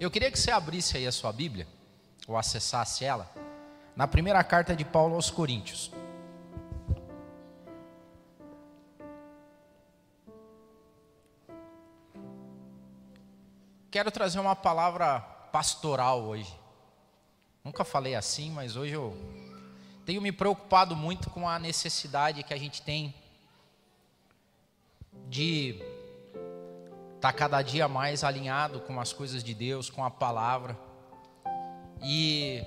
Eu queria que você abrisse aí a sua Bíblia, ou acessasse ela, na primeira carta de Paulo aos Coríntios. Quero trazer uma palavra pastoral hoje. Nunca falei assim, mas hoje eu tenho me preocupado muito com a necessidade que a gente tem de estar tá cada dia mais alinhado com as coisas de Deus, com a palavra. E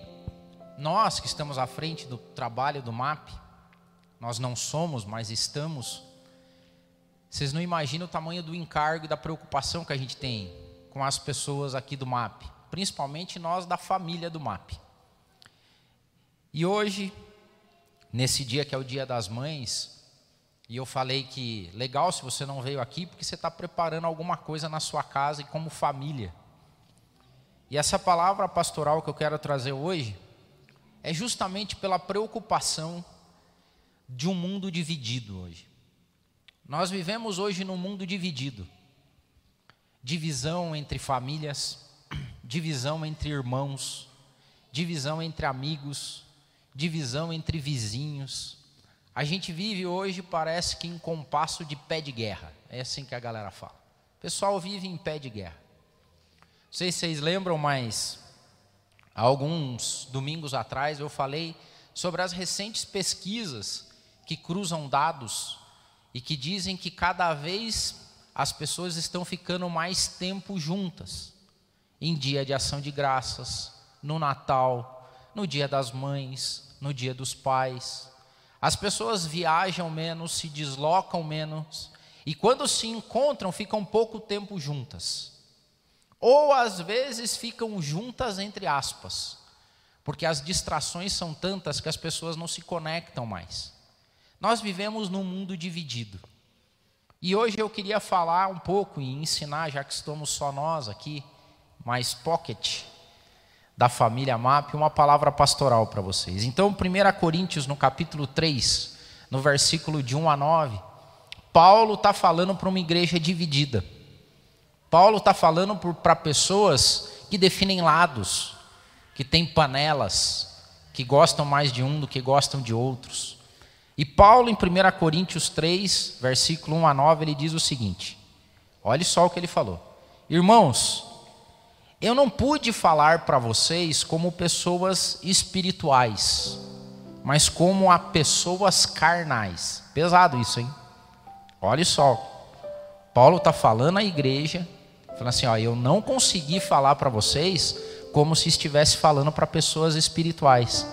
nós que estamos à frente do trabalho do MAP, nós não somos, mas estamos. Vocês não imaginam o tamanho do encargo e da preocupação que a gente tem com as pessoas aqui do MAP, principalmente nós da família do MAP. E hoje, nesse dia que é o Dia das Mães, e eu falei que legal se você não veio aqui, porque você está preparando alguma coisa na sua casa e como família. E essa palavra pastoral que eu quero trazer hoje é justamente pela preocupação de um mundo dividido hoje. Nós vivemos hoje num mundo dividido divisão entre famílias, divisão entre irmãos, divisão entre amigos, divisão entre vizinhos. A gente vive hoje, parece que em compasso de pé de guerra. É assim que a galera fala. O pessoal vive em pé de guerra. Não sei se vocês lembram, mas alguns domingos atrás eu falei sobre as recentes pesquisas que cruzam dados e que dizem que cada vez as pessoas estão ficando mais tempo juntas. Em dia de ação de graças, no Natal, no dia das mães, no dia dos pais. As pessoas viajam menos, se deslocam menos, e quando se encontram, ficam pouco tempo juntas. Ou às vezes ficam juntas entre aspas, porque as distrações são tantas que as pessoas não se conectam mais. Nós vivemos num mundo dividido. E hoje eu queria falar um pouco e ensinar, já que estamos só nós aqui, mais pocket da família MAP, uma palavra pastoral para vocês. Então, 1 Coríntios, no capítulo 3, no versículo de 1 a 9, Paulo está falando para uma igreja dividida. Paulo está falando para pessoas que definem lados, que têm panelas, que gostam mais de um do que gostam de outros. E Paulo, em 1 Coríntios 3, versículo 1 a 9, ele diz o seguinte: olhe só o que ele falou. Irmãos, eu não pude falar para vocês como pessoas espirituais, mas como a pessoas carnais. Pesado isso, hein? Olhe só. Paulo está falando à igreja, falando assim: ó, eu não consegui falar para vocês como se estivesse falando para pessoas espirituais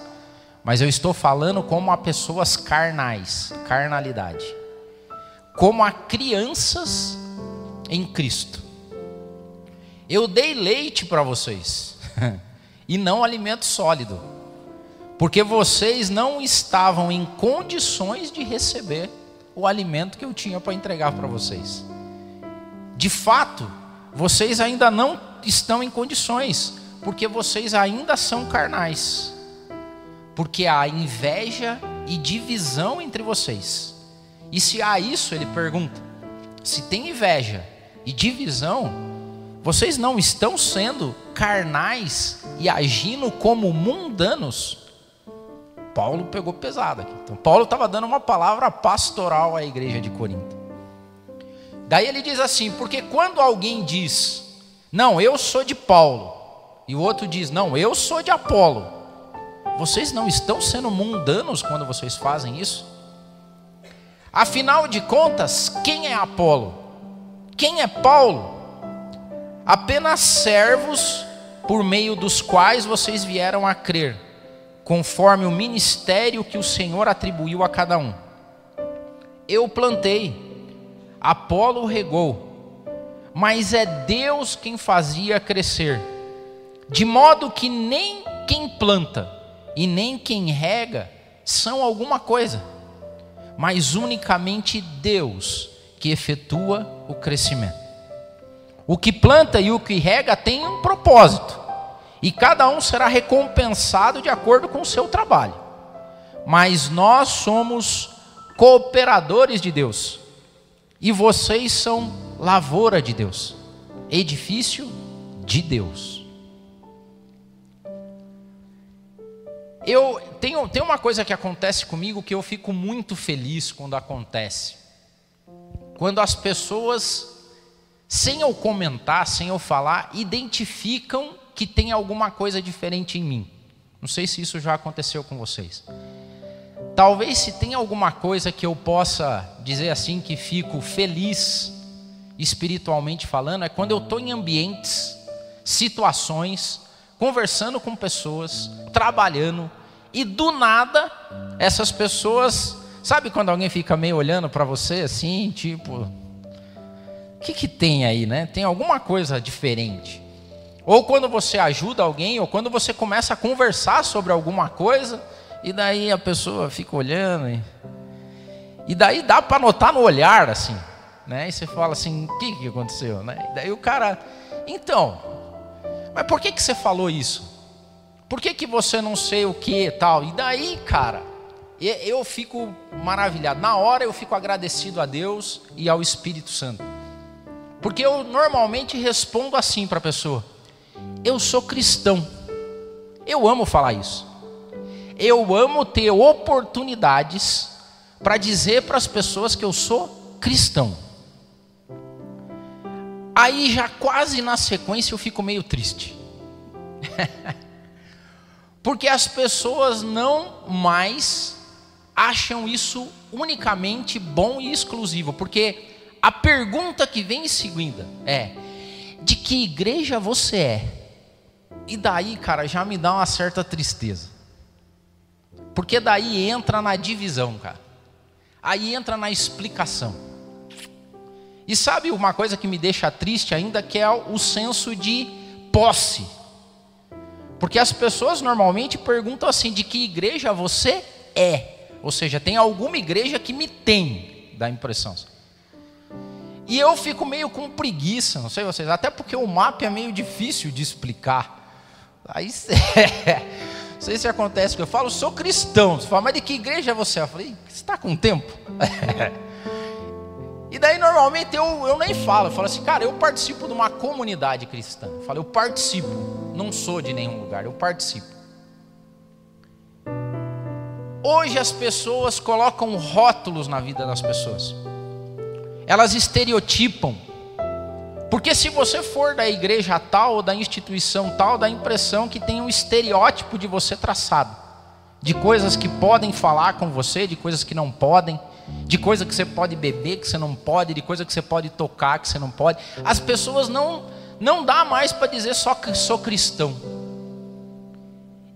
mas eu estou falando como a pessoas carnais, carnalidade, como a crianças em Cristo. Eu dei leite para vocês e não alimento sólido, porque vocês não estavam em condições de receber o alimento que eu tinha para entregar para vocês. De fato, vocês ainda não estão em condições, porque vocês ainda são carnais porque há inveja e divisão entre vocês. E se há isso, ele pergunta: se tem inveja e divisão, vocês não estão sendo carnais e agindo como mundanos? Paulo pegou pesado aqui. Então, Paulo estava dando uma palavra pastoral à igreja de Corinto. Daí ele diz assim: porque quando alguém diz, não, eu sou de Paulo, e o outro diz, não, eu sou de Apolo, vocês não estão sendo mundanos quando vocês fazem isso? Afinal de contas, quem é Apolo? Quem é Paulo? Apenas servos por meio dos quais vocês vieram a crer, conforme o ministério que o Senhor atribuiu a cada um. Eu plantei, Apolo regou, mas é Deus quem fazia crescer, de modo que nem quem planta, e nem quem rega são alguma coisa, mas unicamente Deus que efetua o crescimento. O que planta e o que rega tem um propósito. E cada um será recompensado de acordo com o seu trabalho. Mas nós somos cooperadores de Deus. E vocês são lavoura de Deus, edifício de Deus. Eu tenho, tem uma coisa que acontece comigo que eu fico muito feliz quando acontece. Quando as pessoas sem eu comentar, sem eu falar, identificam que tem alguma coisa diferente em mim. Não sei se isso já aconteceu com vocês. Talvez se tem alguma coisa que eu possa dizer assim que fico feliz espiritualmente falando, é quando eu estou em ambientes, situações, conversando com pessoas, trabalhando, e do nada, essas pessoas, sabe quando alguém fica meio olhando para você assim, tipo, o que, que tem aí, né? Tem alguma coisa diferente. Ou quando você ajuda alguém, ou quando você começa a conversar sobre alguma coisa, e daí a pessoa fica olhando, e, e daí dá para notar no olhar, assim, né? E você fala assim: o que, que aconteceu, né? E daí o cara, então, mas por que, que você falou isso? Por que, que você não sei o que tal? E daí, cara, eu fico maravilhado. Na hora eu fico agradecido a Deus e ao Espírito Santo. Porque eu normalmente respondo assim para a pessoa: Eu sou cristão. Eu amo falar isso. Eu amo ter oportunidades para dizer para as pessoas que eu sou cristão. Aí já quase na sequência eu fico meio triste. Porque as pessoas não mais acham isso unicamente bom e exclusivo. Porque a pergunta que vem em seguida é: de que igreja você é? E daí, cara, já me dá uma certa tristeza. Porque daí entra na divisão, cara. Aí entra na explicação. E sabe uma coisa que me deixa triste ainda, que é o senso de posse. Porque as pessoas normalmente perguntam assim: de que igreja você é? Ou seja, tem alguma igreja que me tem, dá impressão. E eu fico meio com preguiça, não sei vocês, até porque o mapa é meio difícil de explicar. Aí, não sei se acontece que eu falo, sou cristão. Você fala, mas de que igreja você é? Eu falei, você está com tempo? E daí normalmente eu, eu nem falo, eu falo assim, cara, eu participo de uma comunidade cristã. Eu falo, eu participo, não sou de nenhum lugar, eu participo. Hoje as pessoas colocam rótulos na vida das pessoas. Elas estereotipam. Porque se você for da igreja tal ou da instituição tal, dá a impressão que tem um estereótipo de você traçado. De coisas que podem falar com você, de coisas que não podem de coisa que você pode beber, que você não pode, de coisa que você pode tocar, que você não pode. As pessoas não não dá mais para dizer só que sou cristão.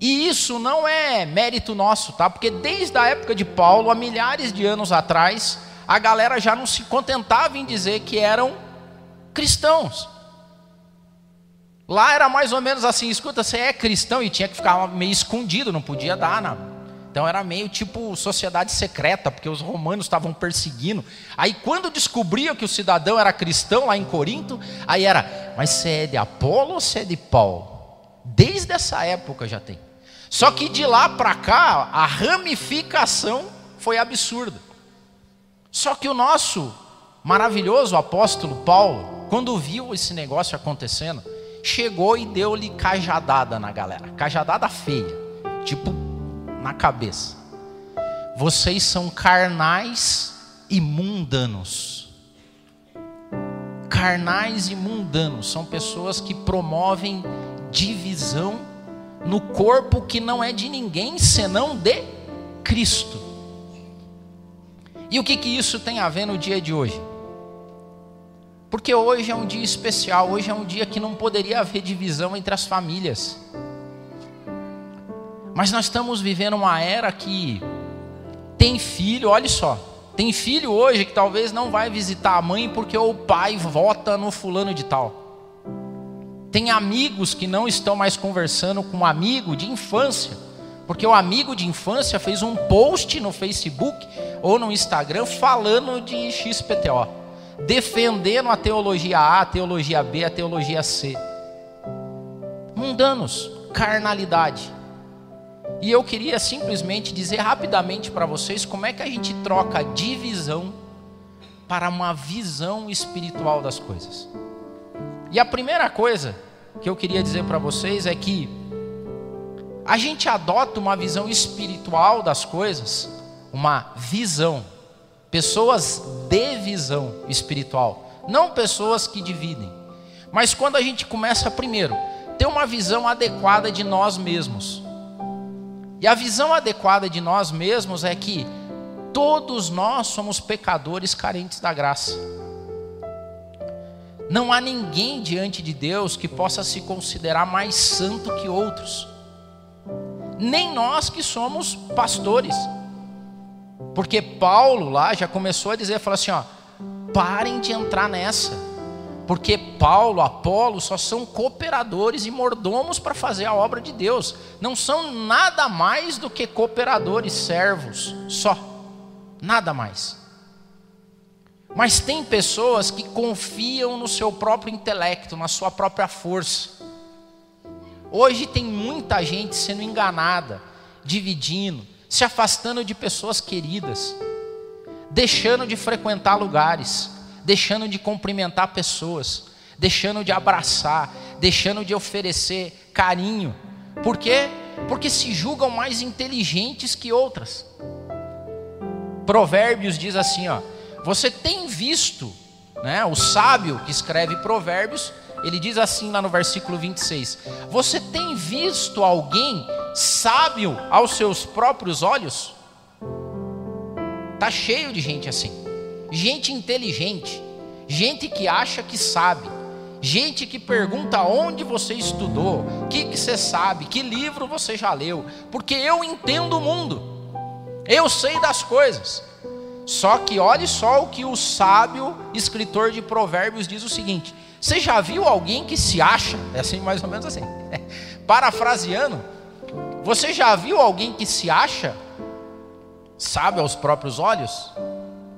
E isso não é mérito nosso, tá? Porque desde a época de Paulo, há milhares de anos atrás, a galera já não se contentava em dizer que eram cristãos. Lá era mais ou menos assim: escuta, você é cristão e tinha que ficar meio escondido, não podia dar nada. Então era meio tipo sociedade secreta, porque os romanos estavam perseguindo. Aí quando descobriam que o cidadão era cristão lá em Corinto, aí era, mas você é de Apolo ou você é de Paulo? Desde essa época já tem. Só que de lá para cá, a ramificação foi absurda. Só que o nosso maravilhoso apóstolo Paulo, quando viu esse negócio acontecendo, chegou e deu-lhe cajadada na galera, cajadada feia, tipo na cabeça. Vocês são carnais e mundanos. Carnais e mundanos são pessoas que promovem divisão no corpo que não é de ninguém senão de Cristo. E o que, que isso tem a ver no dia de hoje? Porque hoje é um dia especial, hoje é um dia que não poderia haver divisão entre as famílias. Mas nós estamos vivendo uma era que tem filho, olha só, tem filho hoje que talvez não vai visitar a mãe porque o pai vota no fulano de tal. Tem amigos que não estão mais conversando com um amigo de infância, porque o amigo de infância fez um post no Facebook ou no Instagram falando de XPTO, defendendo a teologia A, a teologia B, a teologia C. Mundanos, carnalidade. E eu queria simplesmente dizer rapidamente para vocês como é que a gente troca divisão para uma visão espiritual das coisas. E a primeira coisa que eu queria dizer para vocês é que a gente adota uma visão espiritual das coisas, uma visão. Pessoas de visão espiritual, não pessoas que dividem. Mas quando a gente começa primeiro, ter uma visão adequada de nós mesmos. E a visão adequada de nós mesmos é que todos nós somos pecadores carentes da graça. Não há ninguém diante de Deus que possa se considerar mais santo que outros. Nem nós que somos pastores. Porque Paulo lá já começou a dizer, falou assim, ó, parem de entrar nessa. Porque Paulo, Apolo só são cooperadores e mordomos para fazer a obra de Deus. Não são nada mais do que cooperadores, servos, só. Nada mais. Mas tem pessoas que confiam no seu próprio intelecto, na sua própria força. Hoje tem muita gente sendo enganada, dividindo, se afastando de pessoas queridas, deixando de frequentar lugares, deixando de cumprimentar pessoas, deixando de abraçar, deixando de oferecer carinho. Por quê? Porque se julgam mais inteligentes que outras. Provérbios diz assim, ó: você tem visto, né, o sábio que escreve Provérbios, ele diz assim lá no versículo 26: Você tem visto alguém sábio aos seus próprios olhos? Tá cheio de gente assim. Gente inteligente, gente que acha que sabe, gente que pergunta onde você estudou, o que, que você sabe, que livro você já leu, porque eu entendo o mundo, eu sei das coisas. Só que olhe só o que o sábio escritor de Provérbios diz o seguinte: Você já viu alguém que se acha? É assim, mais ou menos assim. Parafraseando, você já viu alguém que se acha? Sabe aos próprios olhos?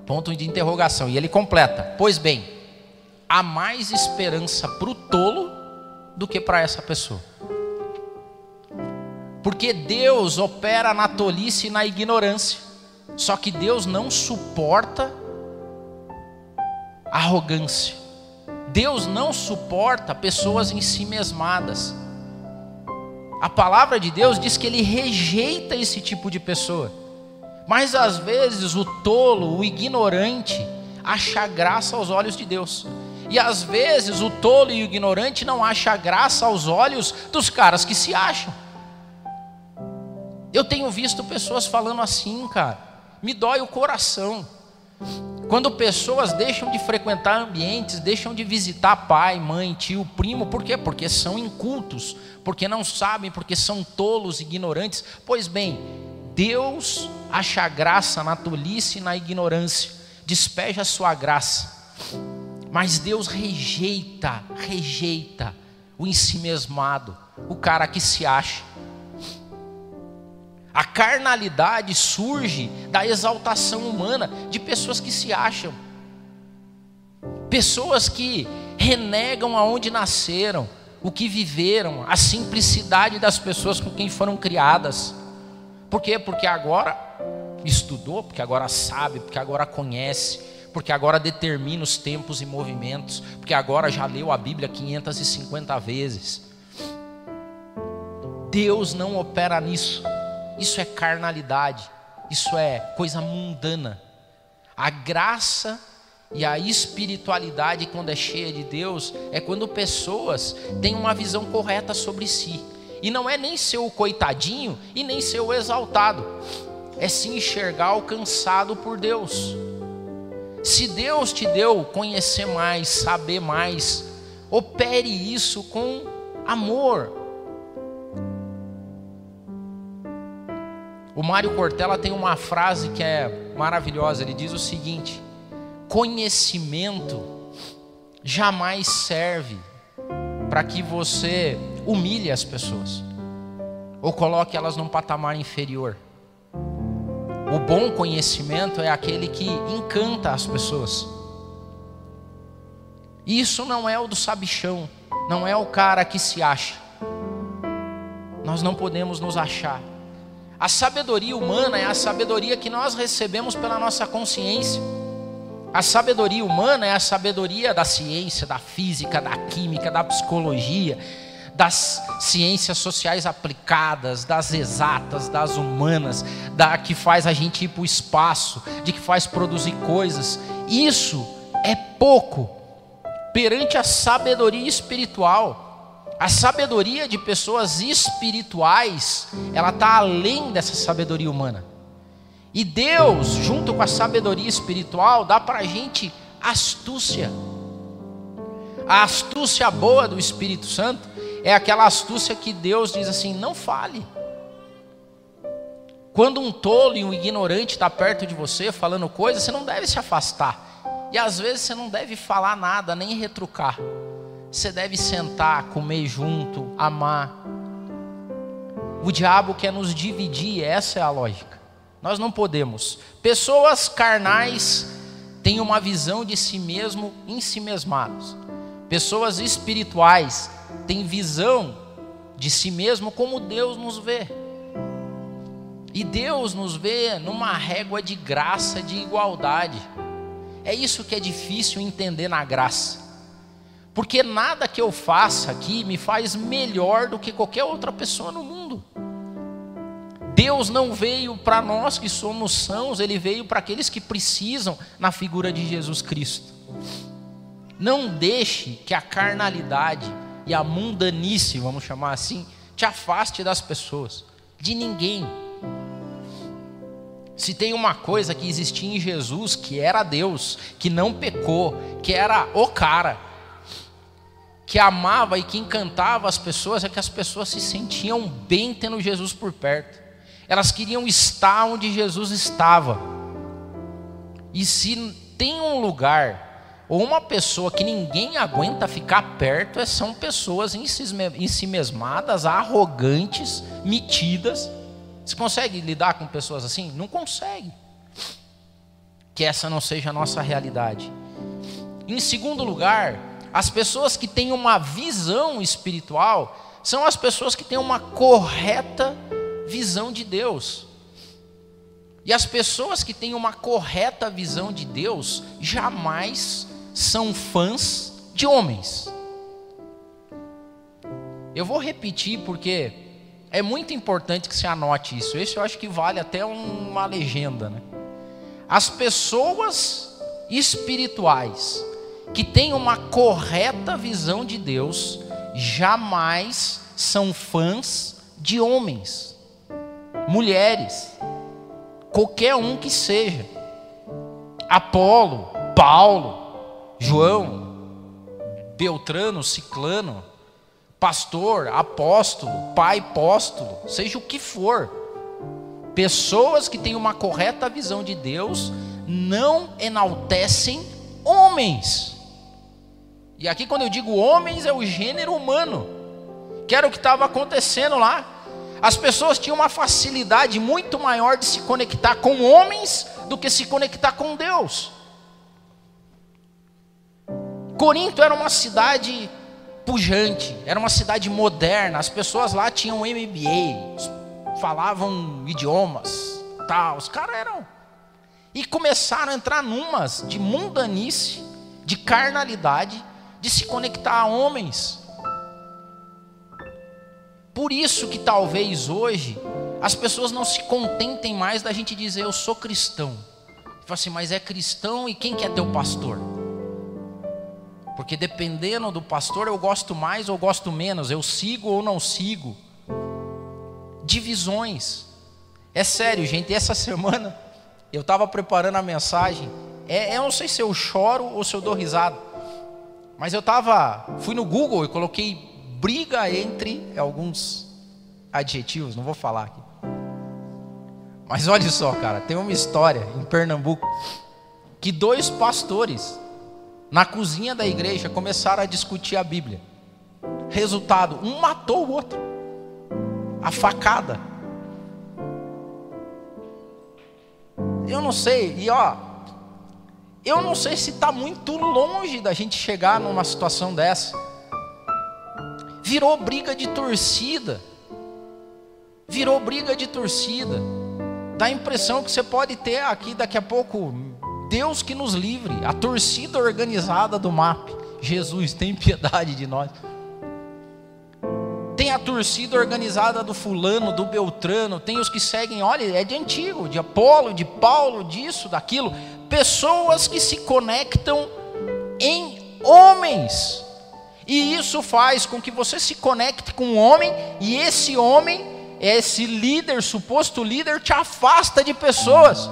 Ponto de interrogação. E ele completa: Pois bem, há mais esperança para o tolo do que para essa pessoa. Porque Deus opera na tolice e na ignorância. Só que Deus não suporta arrogância. Deus não suporta pessoas em si mesmadas. A palavra de Deus diz que ele rejeita esse tipo de pessoa. Mas às vezes o tolo, o ignorante, acha graça aos olhos de Deus. E às vezes o tolo e o ignorante não acha graça aos olhos dos caras que se acham. Eu tenho visto pessoas falando assim, cara me dói o coração. Quando pessoas deixam de frequentar ambientes, deixam de visitar pai, mãe, tio, primo, por quê? Porque são incultos, porque não sabem, porque são tolos, ignorantes. Pois bem, Deus acha graça na tolice e na ignorância, despeja a sua graça. Mas Deus rejeita, rejeita o ensimesmado, o cara que se acha. A carnalidade surge da exaltação humana de pessoas que se acham, pessoas que renegam aonde nasceram, o que viveram, a simplicidade das pessoas com quem foram criadas. Por quê? Porque agora estudou, porque agora sabe, porque agora conhece, porque agora determina os tempos e movimentos, porque agora já leu a Bíblia 550 vezes. Deus não opera nisso. Isso é carnalidade, isso é coisa mundana. A graça e a espiritualidade, quando é cheia de Deus, é quando pessoas têm uma visão correta sobre si. E não é nem ser o coitadinho e nem ser o exaltado, é se enxergar alcançado por Deus. Se Deus te deu conhecer mais, saber mais, opere isso com amor, O Mário Cortella tem uma frase que é maravilhosa. Ele diz o seguinte: conhecimento jamais serve para que você humilhe as pessoas ou coloque elas num patamar inferior. O bom conhecimento é aquele que encanta as pessoas. Isso não é o do sabichão, não é o cara que se acha. Nós não podemos nos achar. A sabedoria humana é a sabedoria que nós recebemos pela nossa consciência. A sabedoria humana é a sabedoria da ciência, da física, da química, da psicologia, das ciências sociais aplicadas, das exatas, das humanas, da que faz a gente ir para o espaço, de que faz produzir coisas. Isso é pouco perante a sabedoria espiritual. A sabedoria de pessoas espirituais, ela está além dessa sabedoria humana. E Deus, junto com a sabedoria espiritual, dá para a gente astúcia. A astúcia boa do Espírito Santo é aquela astúcia que Deus diz assim: não fale. Quando um tolo e um ignorante está perto de você falando coisas, você não deve se afastar. E às vezes você não deve falar nada, nem retrucar. Você deve sentar, comer junto, amar. O diabo quer nos dividir, essa é a lógica. Nós não podemos. Pessoas carnais têm uma visão de si mesmo em si mesmados. Pessoas espirituais têm visão de si mesmo como Deus nos vê. E Deus nos vê numa régua de graça, de igualdade. É isso que é difícil entender na graça. Porque nada que eu faça aqui me faz melhor do que qualquer outra pessoa no mundo. Deus não veio para nós que somos sãos, Ele veio para aqueles que precisam na figura de Jesus Cristo. Não deixe que a carnalidade e a mundanice, vamos chamar assim, te afaste das pessoas, de ninguém. Se tem uma coisa que existia em Jesus, que era Deus, que não pecou, que era o cara, que amava e que encantava as pessoas, é que as pessoas se sentiam bem tendo Jesus por perto. Elas queriam estar onde Jesus estava. E se tem um lugar ou uma pessoa que ninguém aguenta ficar perto, é, são pessoas em si mesmadas, arrogantes, metidas. Você consegue lidar com pessoas assim? Não consegue. Que essa não seja a nossa realidade. Em segundo lugar, as pessoas que têm uma visão espiritual são as pessoas que têm uma correta visão de Deus. E as pessoas que têm uma correta visão de Deus jamais são fãs de homens. Eu vou repetir porque é muito importante que você anote isso. Isso eu acho que vale até uma legenda. Né? As pessoas espirituais que têm uma correta visão de Deus jamais são fãs de homens, mulheres, qualquer um que seja. Apolo, Paulo, João, Beltrano, Ciclano, pastor, apóstolo, pai apóstolo, seja o que for. Pessoas que têm uma correta visão de Deus não enaltecem homens. E aqui, quando eu digo homens, é o gênero humano, que era o que estava acontecendo lá. As pessoas tinham uma facilidade muito maior de se conectar com homens do que se conectar com Deus. Corinto era uma cidade pujante, era uma cidade moderna, as pessoas lá tinham MBA, falavam idiomas, tal, os caras eram. E começaram a entrar numas de mundanice, de carnalidade, de se conectar a homens. Por isso que talvez hoje as pessoas não se contentem mais da gente dizer eu sou cristão. Fala assim, mas é cristão e quem que é teu pastor? Porque dependendo do pastor, eu gosto mais ou gosto menos, eu sigo ou não sigo. Divisões. É sério, gente, essa semana eu estava preparando a mensagem. É, eu não sei se eu choro ou se eu dou risada. Mas eu estava, fui no Google e coloquei briga entre alguns adjetivos, não vou falar aqui. Mas olha só, cara, tem uma história em Pernambuco que dois pastores na cozinha da igreja, começaram a discutir a Bíblia. Resultado: um matou o outro. A facada. Eu não sei, e ó, eu não sei se está muito longe da gente chegar numa situação dessa. Virou briga de torcida. Virou briga de torcida. Dá a impressão que você pode ter aqui daqui a pouco Deus que nos livre, a torcida organizada do MAP. Jesus, tem piedade de nós. a torcida organizada do fulano, do Beltrano, tem os que seguem, olha, é de antigo, de Apolo, de Paulo, disso, daquilo. Pessoas que se conectam em homens. E isso faz com que você se conecte com um homem, e esse homem, esse líder, suposto líder, te afasta de pessoas.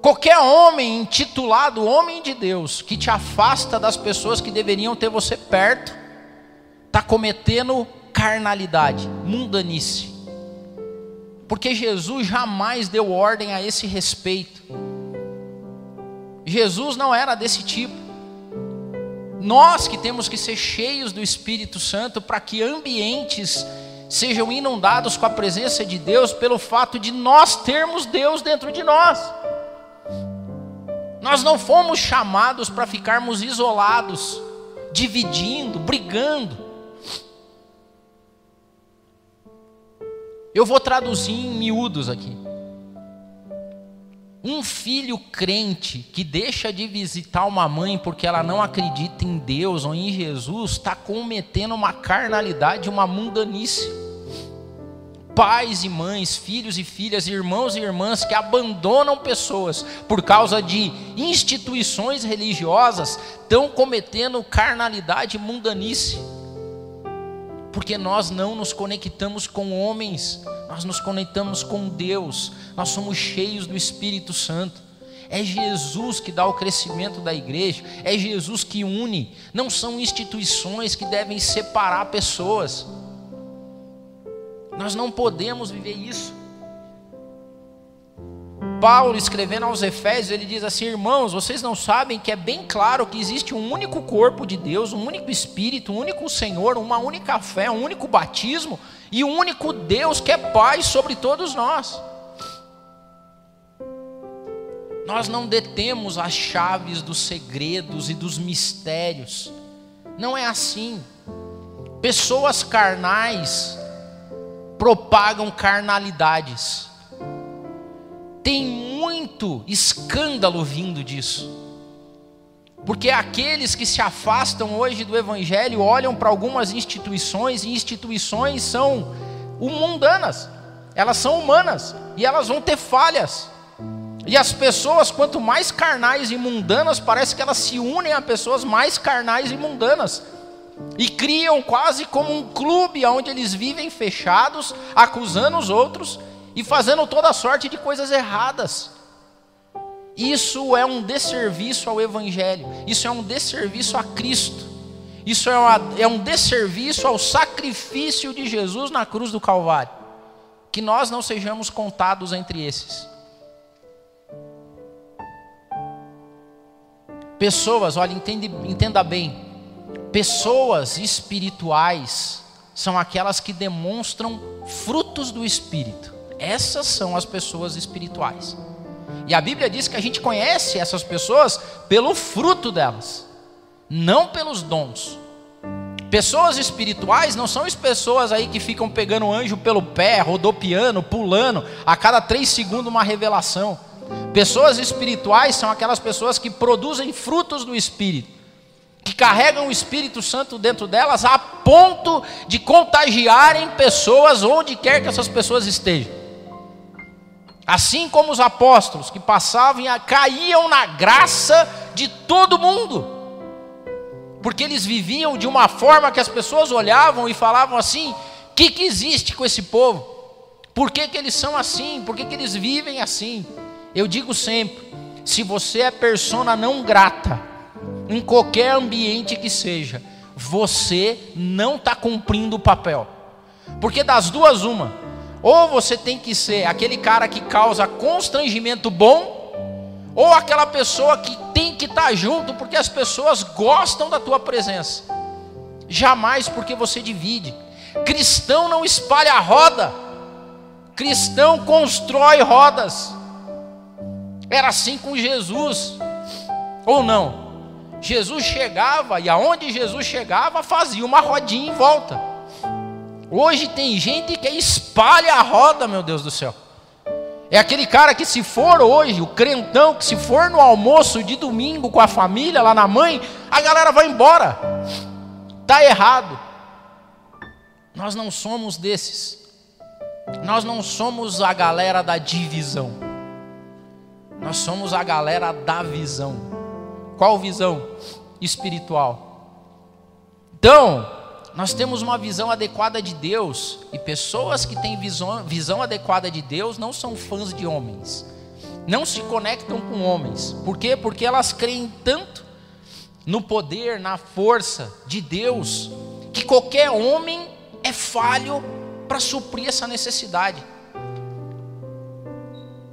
Qualquer homem intitulado homem de Deus que te afasta das pessoas que deveriam ter você perto, está cometendo carnalidade, mundanice. Porque Jesus jamais deu ordem a esse respeito. Jesus não era desse tipo. Nós que temos que ser cheios do Espírito Santo para que ambientes sejam inundados com a presença de Deus pelo fato de nós termos Deus dentro de nós. Nós não fomos chamados para ficarmos isolados, dividindo, brigando. Eu vou traduzir em miúdos aqui. Um filho crente que deixa de visitar uma mãe porque ela não acredita em Deus ou em Jesus está cometendo uma carnalidade, uma mundanice pais e mães, filhos e filhas, irmãos e irmãs que abandonam pessoas por causa de instituições religiosas, estão cometendo carnalidade e mundanice. Porque nós não nos conectamos com homens, nós nos conectamos com Deus, nós somos cheios do Espírito Santo. É Jesus que dá o crescimento da igreja, é Jesus que une, não são instituições que devem separar pessoas. Nós não podemos viver isso. Paulo, escrevendo aos Efésios, ele diz assim: Irmãos, vocês não sabem que é bem claro que existe um único corpo de Deus, um único Espírito, um único Senhor, uma única fé, um único batismo e um único Deus que é Pai sobre todos nós. Nós não detemos as chaves dos segredos e dos mistérios, não é assim. Pessoas carnais propagam carnalidades. Tem muito escândalo vindo disso. Porque aqueles que se afastam hoje do Evangelho olham para algumas instituições, e instituições são mundanas, elas são humanas, e elas vão ter falhas. E as pessoas, quanto mais carnais e mundanas, parece que elas se unem a pessoas mais carnais e mundanas e criam quase como um clube onde eles vivem fechados, acusando os outros e fazendo toda sorte de coisas erradas. Isso é um desserviço ao Evangelho, isso é um desserviço a Cristo, isso é, uma, é um desserviço ao sacrifício de Jesus na cruz do Calvário. Que nós não sejamos contados entre esses. Pessoas, olha, entende, entenda bem, Pessoas espirituais são aquelas que demonstram frutos do Espírito. Essas são as pessoas espirituais. E a Bíblia diz que a gente conhece essas pessoas pelo fruto delas, não pelos dons. Pessoas espirituais não são as pessoas aí que ficam pegando o anjo pelo pé, rodopiando, pulando, a cada três segundos uma revelação. Pessoas espirituais são aquelas pessoas que produzem frutos do Espírito que carregam o Espírito Santo dentro delas a ponto de contagiarem pessoas onde quer que essas pessoas estejam. Assim como os apóstolos que passavam e caíam na graça de todo mundo. Porque eles viviam de uma forma que as pessoas olhavam e falavam assim: o que, que existe com esse povo? Por que, que eles são assim? Por que, que eles vivem assim? Eu digo sempre: se você é persona não grata, em qualquer ambiente que seja, você não está cumprindo o papel. Porque das duas, uma. Ou você tem que ser aquele cara que causa constrangimento bom, ou aquela pessoa que tem que estar tá junto porque as pessoas gostam da tua presença. Jamais porque você divide. Cristão não espalha roda. Cristão constrói rodas. Era assim com Jesus. Ou não? Jesus chegava e aonde Jesus chegava fazia uma rodinha em volta. Hoje tem gente que espalha a roda, meu Deus do céu. É aquele cara que se for hoje, o crentão, que se for no almoço de domingo com a família lá na mãe, a galera vai embora. Tá errado. Nós não somos desses. Nós não somos a galera da divisão. Nós somos a galera da visão. Qual visão? Espiritual. Então, nós temos uma visão adequada de Deus, e pessoas que têm visão, visão adequada de Deus não são fãs de homens, não se conectam com homens. Por quê? Porque elas creem tanto no poder, na força de Deus, que qualquer homem é falho para suprir essa necessidade.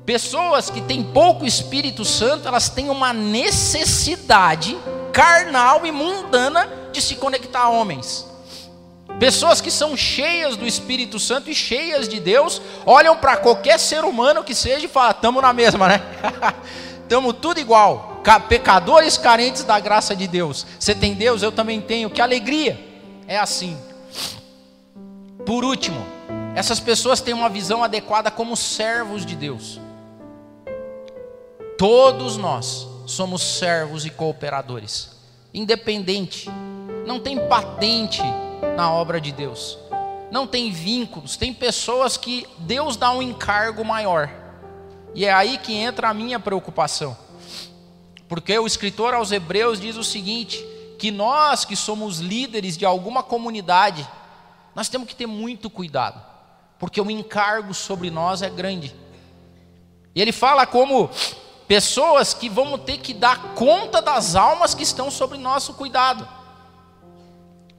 Pessoas que têm pouco Espírito Santo, elas têm uma necessidade carnal e mundana de se conectar a homens. Pessoas que são cheias do Espírito Santo e cheias de Deus, olham para qualquer ser humano que seja e falam: estamos na mesma, né? Estamos tudo igual, pecadores carentes da graça de Deus. Você tem Deus, eu também tenho. Que alegria! É assim. Por último, essas pessoas têm uma visão adequada como servos de Deus. Todos nós somos servos e cooperadores, independente, não tem patente na obra de Deus. Não tem vínculos, tem pessoas que Deus dá um encargo maior. E é aí que entra a minha preocupação. Porque o escritor aos Hebreus diz o seguinte: que nós que somos líderes de alguma comunidade, nós temos que ter muito cuidado, porque o encargo sobre nós é grande. E ele fala como pessoas que vão ter que dar conta das almas que estão sobre nosso cuidado.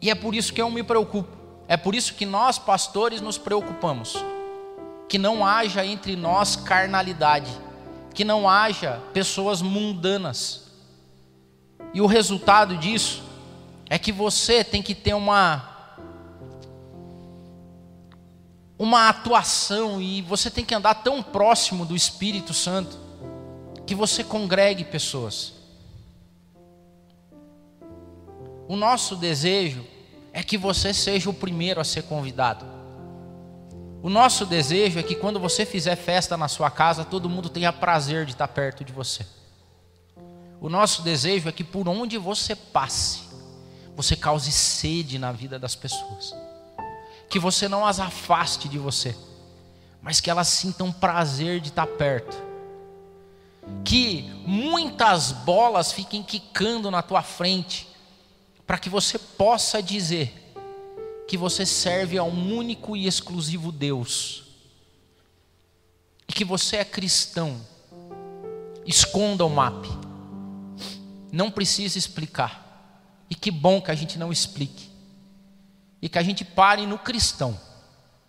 E é por isso que eu me preocupo. É por isso que nós, pastores, nos preocupamos. Que não haja entre nós carnalidade. Que não haja pessoas mundanas. E o resultado disso é que você tem que ter uma uma atuação e você tem que andar tão próximo do Espírito Santo que você congregue pessoas. O nosso desejo é que você seja o primeiro a ser convidado. O nosso desejo é que quando você fizer festa na sua casa, todo mundo tenha prazer de estar perto de você. O nosso desejo é que por onde você passe, você cause sede na vida das pessoas. Que você não as afaste de você, mas que elas sintam prazer de estar perto. Que muitas bolas fiquem quicando na tua frente, para que você possa dizer que você serve a um único e exclusivo Deus, e que você é cristão. Esconda o MAP, não precisa explicar, e que bom que a gente não explique, e que a gente pare no cristão.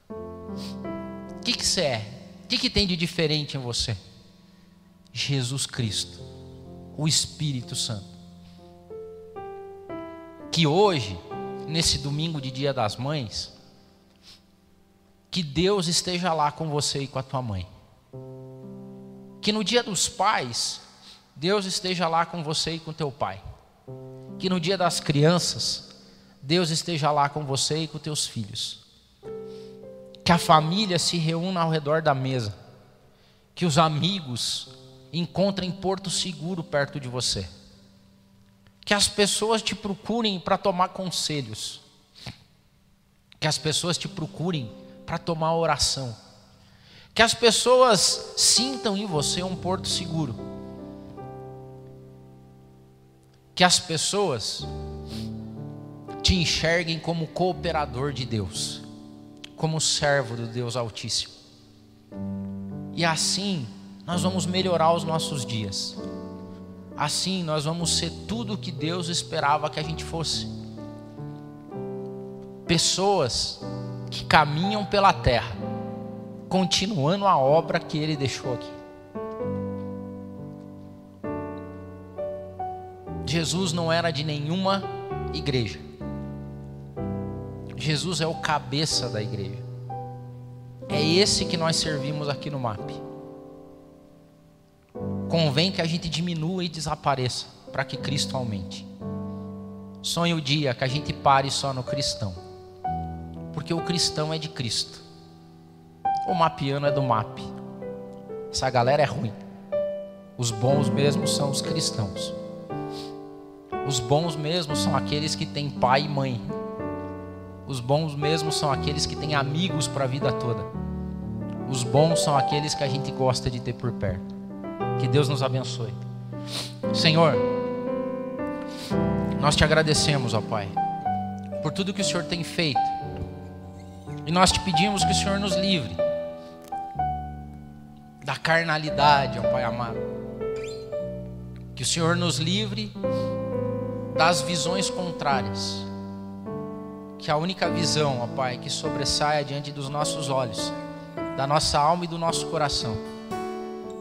O que, que você é? O que, que tem de diferente em você? Jesus Cristo, o Espírito Santo que hoje, nesse domingo de Dia das Mães, que Deus esteja lá com você e com a tua mãe. Que no dia dos pais, Deus esteja lá com você e com teu pai. Que no dia das crianças, Deus esteja lá com você e com teus filhos. Que a família se reúna ao redor da mesa. Que os amigos encontrem porto seguro perto de você que as pessoas te procurem para tomar conselhos, que as pessoas te procurem para tomar oração, que as pessoas sintam em você um porto seguro, que as pessoas te enxerguem como cooperador de Deus, como servo do Deus Altíssimo. E assim nós vamos melhorar os nossos dias. Assim nós vamos ser tudo o que Deus esperava que a gente fosse. Pessoas que caminham pela terra, continuando a obra que Ele deixou aqui. Jesus não era de nenhuma igreja. Jesus é o cabeça da igreja. É esse que nós servimos aqui no MAP convém que a gente diminua e desapareça para que Cristo aumente. Sonhe o dia que a gente pare só no cristão, porque o cristão é de Cristo, o mapiano é do MAP. Essa galera é ruim. Os bons mesmo são os cristãos. Os bons mesmo são aqueles que têm pai e mãe. Os bons mesmo são aqueles que têm amigos para a vida toda. Os bons são aqueles que a gente gosta de ter por perto. Que Deus nos abençoe. Senhor, nós te agradecemos, ó Pai, por tudo que o Senhor tem feito. E nós te pedimos que o Senhor nos livre da carnalidade, ó Pai amado. Que o Senhor nos livre das visões contrárias. Que a única visão, ó Pai, que sobressaia diante dos nossos olhos, da nossa alma e do nosso coração,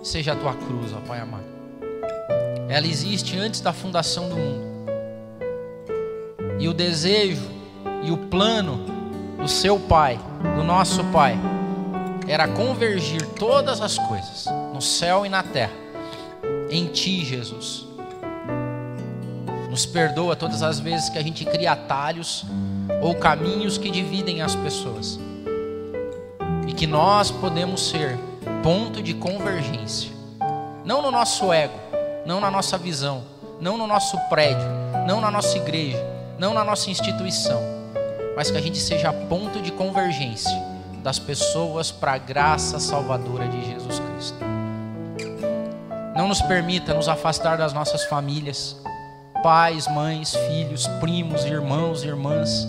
seja a tua cruz, ó Pai amado. Ela existe antes da fundação do mundo. E o desejo e o plano do seu Pai, do nosso Pai, era convergir todas as coisas, no céu e na terra, em Ti, Jesus. Nos perdoa todas as vezes que a gente cria atalhos ou caminhos que dividem as pessoas. E que nós podemos ser ponto de convergência. Não no nosso ego, não na nossa visão, não no nosso prédio, não na nossa igreja, não na nossa instituição, mas que a gente seja ponto de convergência das pessoas para a graça salvadora de Jesus Cristo. Não nos permita nos afastar das nossas famílias, pais, mães, filhos, primos, irmãos, irmãs.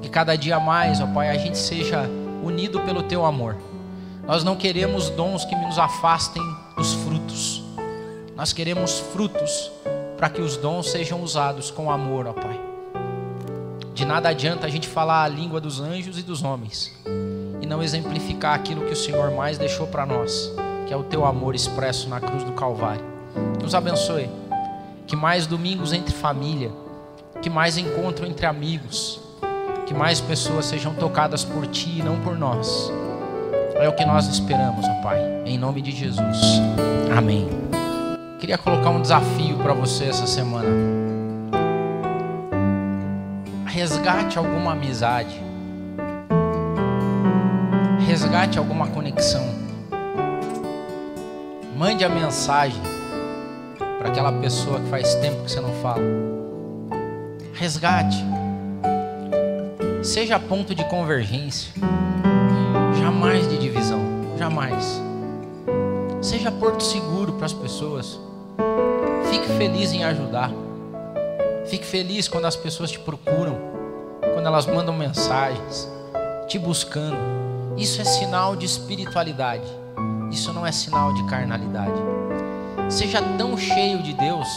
Que cada dia mais, ó Pai, a gente seja unido pelo Teu amor. Nós não queremos dons que nos afastem dos frutos. Nós queremos frutos para que os dons sejam usados com amor, ó Pai. De nada adianta a gente falar a língua dos anjos e dos homens e não exemplificar aquilo que o Senhor mais deixou para nós, que é o teu amor expresso na cruz do Calvário. Nos abençoe. Que mais domingos entre família, que mais encontro entre amigos, que mais pessoas sejam tocadas por ti e não por nós. É o que nós esperamos, ó Pai, em nome de Jesus. Amém. Queria colocar um desafio para você essa semana. Resgate alguma amizade. Resgate alguma conexão. Mande a mensagem para aquela pessoa que faz tempo que você não fala. Resgate. Seja ponto de convergência. Jamais de Jamais. Seja porto seguro para as pessoas. Fique feliz em ajudar. Fique feliz quando as pessoas te procuram, quando elas mandam mensagens, te buscando. Isso é sinal de espiritualidade. Isso não é sinal de carnalidade. Seja tão cheio de Deus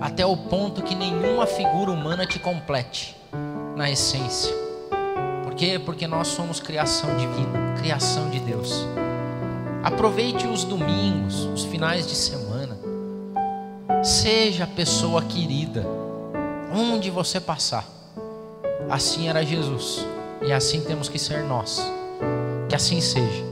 até o ponto que nenhuma figura humana te complete na essência. Por quê? Porque nós somos criação divina, criação de Deus. Aproveite os domingos, os finais de semana Seja pessoa querida, onde você passar. Assim era Jesus, e assim temos que ser nós. Que assim seja.